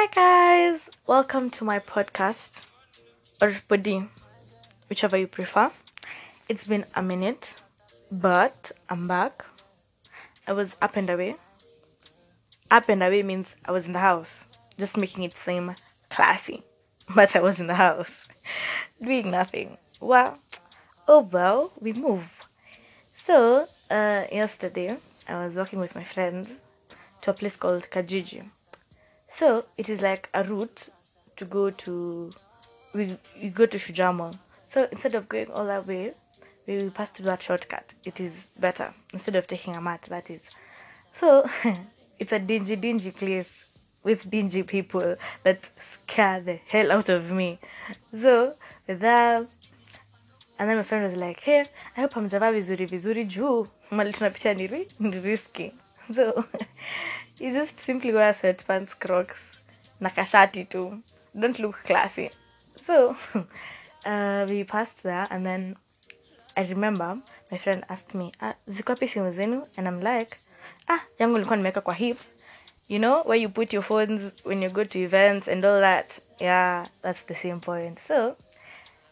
Hi guys, welcome to my podcast or Podi, whichever you prefer. It's been a minute, but I'm back. I was up and away. Up and away means I was in the house, just making it seem classy, but I was in the house doing nothing. Well, oh well, we move. So, uh, yesterday I was walking with my friends to a place called Kajiji. So it is like a route to go to we you go to Shujamo. So instead of going all that way, we will pass through that shortcut. It is better instead of taking a mat. That is. So it's a dingy, dingy place with dingy people that scare the hell out of me. So with that, and then my friend was like, "Hey, I hope hamjavaa vizuri vizuri juu mali tunapitia ni ri- risky." So you just simply wear sweatpants, Crocs, na kashati too. Don't look classy. So uh, we passed there, and then I remember my friend asked me, ah, ziko wapi simu zenu? And I'm like, ah, yangu nilikuwa nimeweka kwa hip. You know, where you put your phones when you go to events and all that. Yeah, that's the same point. So,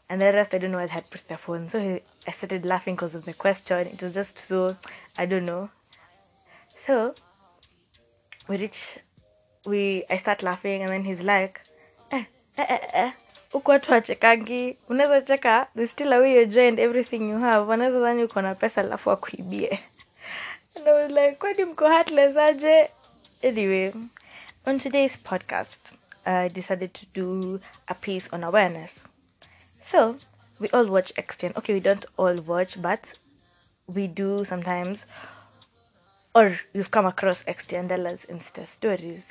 and the rest, I don't know they had put their phone. So he, I started laughing because of the question. It was just so, I don't know. So, we reach we i start laughing and then he's like eh, eh, eh, eh. huku watu wachekangi. Unaweza cheka. They still away your joy and everything you have. Wanaweza dhani uko na pesa alafu akuibie. And i was like kwani mko heartless aje? Anyway on today's podcast i decided to do a piece on awareness. So we all watch extend okay we don't all watch but we do sometimes or you've come across Xtiandela's Insta stories,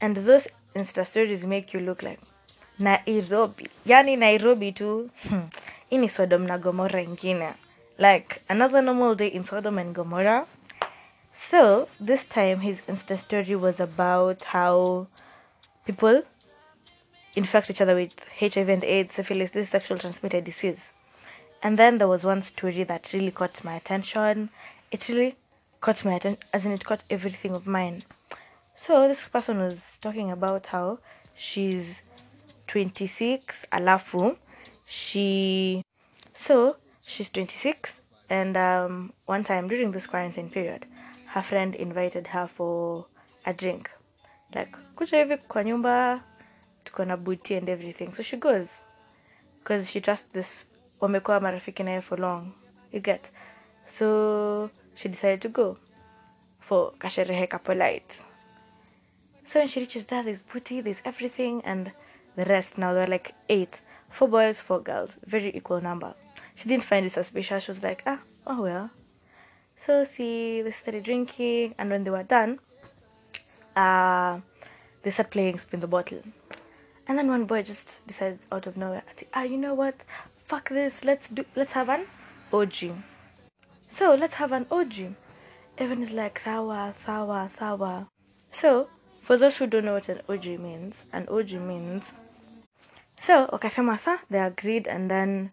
and those Insta stories make you look like Nairobi. Yani Nairobi too. Hmm. Sodom na Gomorrah ingine. Like another normal day in Sodom and Gomorrah. So this time his Insta story was about how people infect each other with HIV and AIDS, syphilis, this sexual transmitted disease. And then there was one story that really caught my attention. It really caught my attention, as in it caught everything of mine. So this person was talking about how she's 26, alafu, she, so she's 26, and um, one time during this quarantine period, her friend invited her for a drink. Like, kuja kwa nyumba, tuko na and everything. So she goes because she trusts this wamekuwa marafiki naye for long you get so she decided to go for kasherehe kapolite so when she reaches there there's booty there's everything and the rest now there are like eight four boys four girls very equal number she didn't find it suspicious she was like ah oh well so see they started drinking and when they were done uh they started playing spin the bottle and then one boy just decided out of nowhere, ah, you know what? Fuck this. Let's do. Let's have an OG. So let's have an OG. Everyone is like sawa, sawa, sawa. So for those who don't know what an OG means, an OG means. So wakasema sa they agreed, and then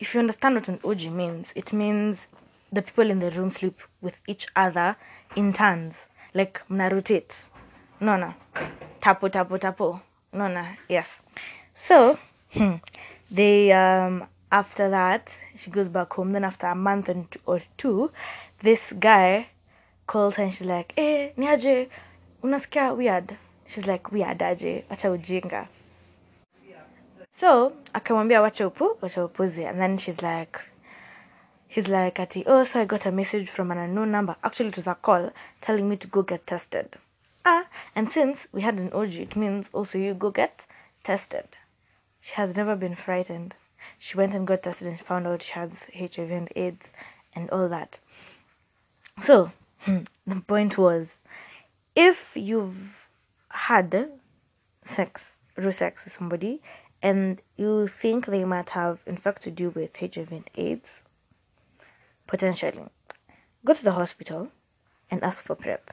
if you understand what an OG means, it means the people in the room sleep with each other in turns, like mna rotate. No, no, tapo, tapo, tapo. No, no, yes. So hmm, they um after that she goes back home. Then after a month and or two, this guy calls her and she's like, "Eh, niaje, unasikia weird?" She's like, "Weird aje, acha ujinga." So akamwambia wacha upu, wacha upuzi, and then she's like, he's like, ati, oh, so I got a message from an unknown number. Actually, it was a call telling me to go get tested. Ah, and since we had an OG, it means also you go get tested. She has never been frightened. She went and got tested and found out she has HIV and AIDS and all that. So, hmm, the point was if you've had sex, raw sex with somebody, and you think they might have infected you with HIV and AIDS, potentially, go to the hospital and ask for PrEP.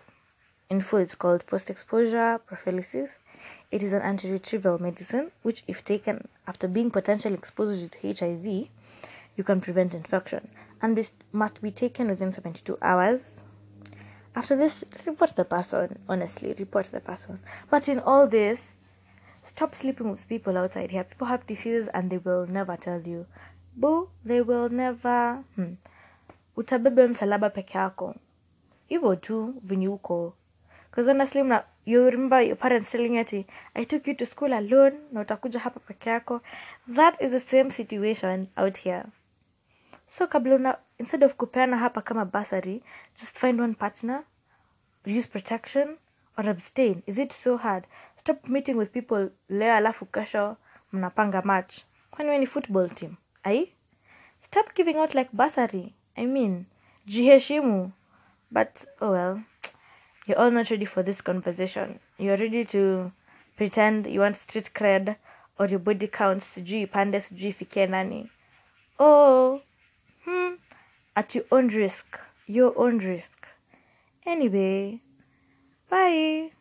In full, it's called post exposure prophylaxis. It is an antiretroviral medicine which, if taken after being potentially exposed with HIV, you can prevent infection and this must be taken within 72 hours. After this, report the person. Honestly, report the person. But in all this, stop sleeping with people outside here people have diseases and they will never tell you boo they will never hmm. utabebe msalaba peke yako hivyo tu because honestly mna, you remember your parents telling ati i took you to school alone na utakuja hapa peke yako. That is the same situation out here. So kabla una instead of kupeana hapa kama basary just find one partner use protection or abstain. Is it so hard? Stop meeting with people leo alafu kesho mnapanga match. Kwani we ni football team? Ai? Stop giving out like basary i mean jiheshimu. But oh well you're all not ready for this conversation. You're ready to pretend you want street cred or your body count sijui ipande sijui ifikie nani. Oh hmm, at your own risk. Your own risk. Anyway bye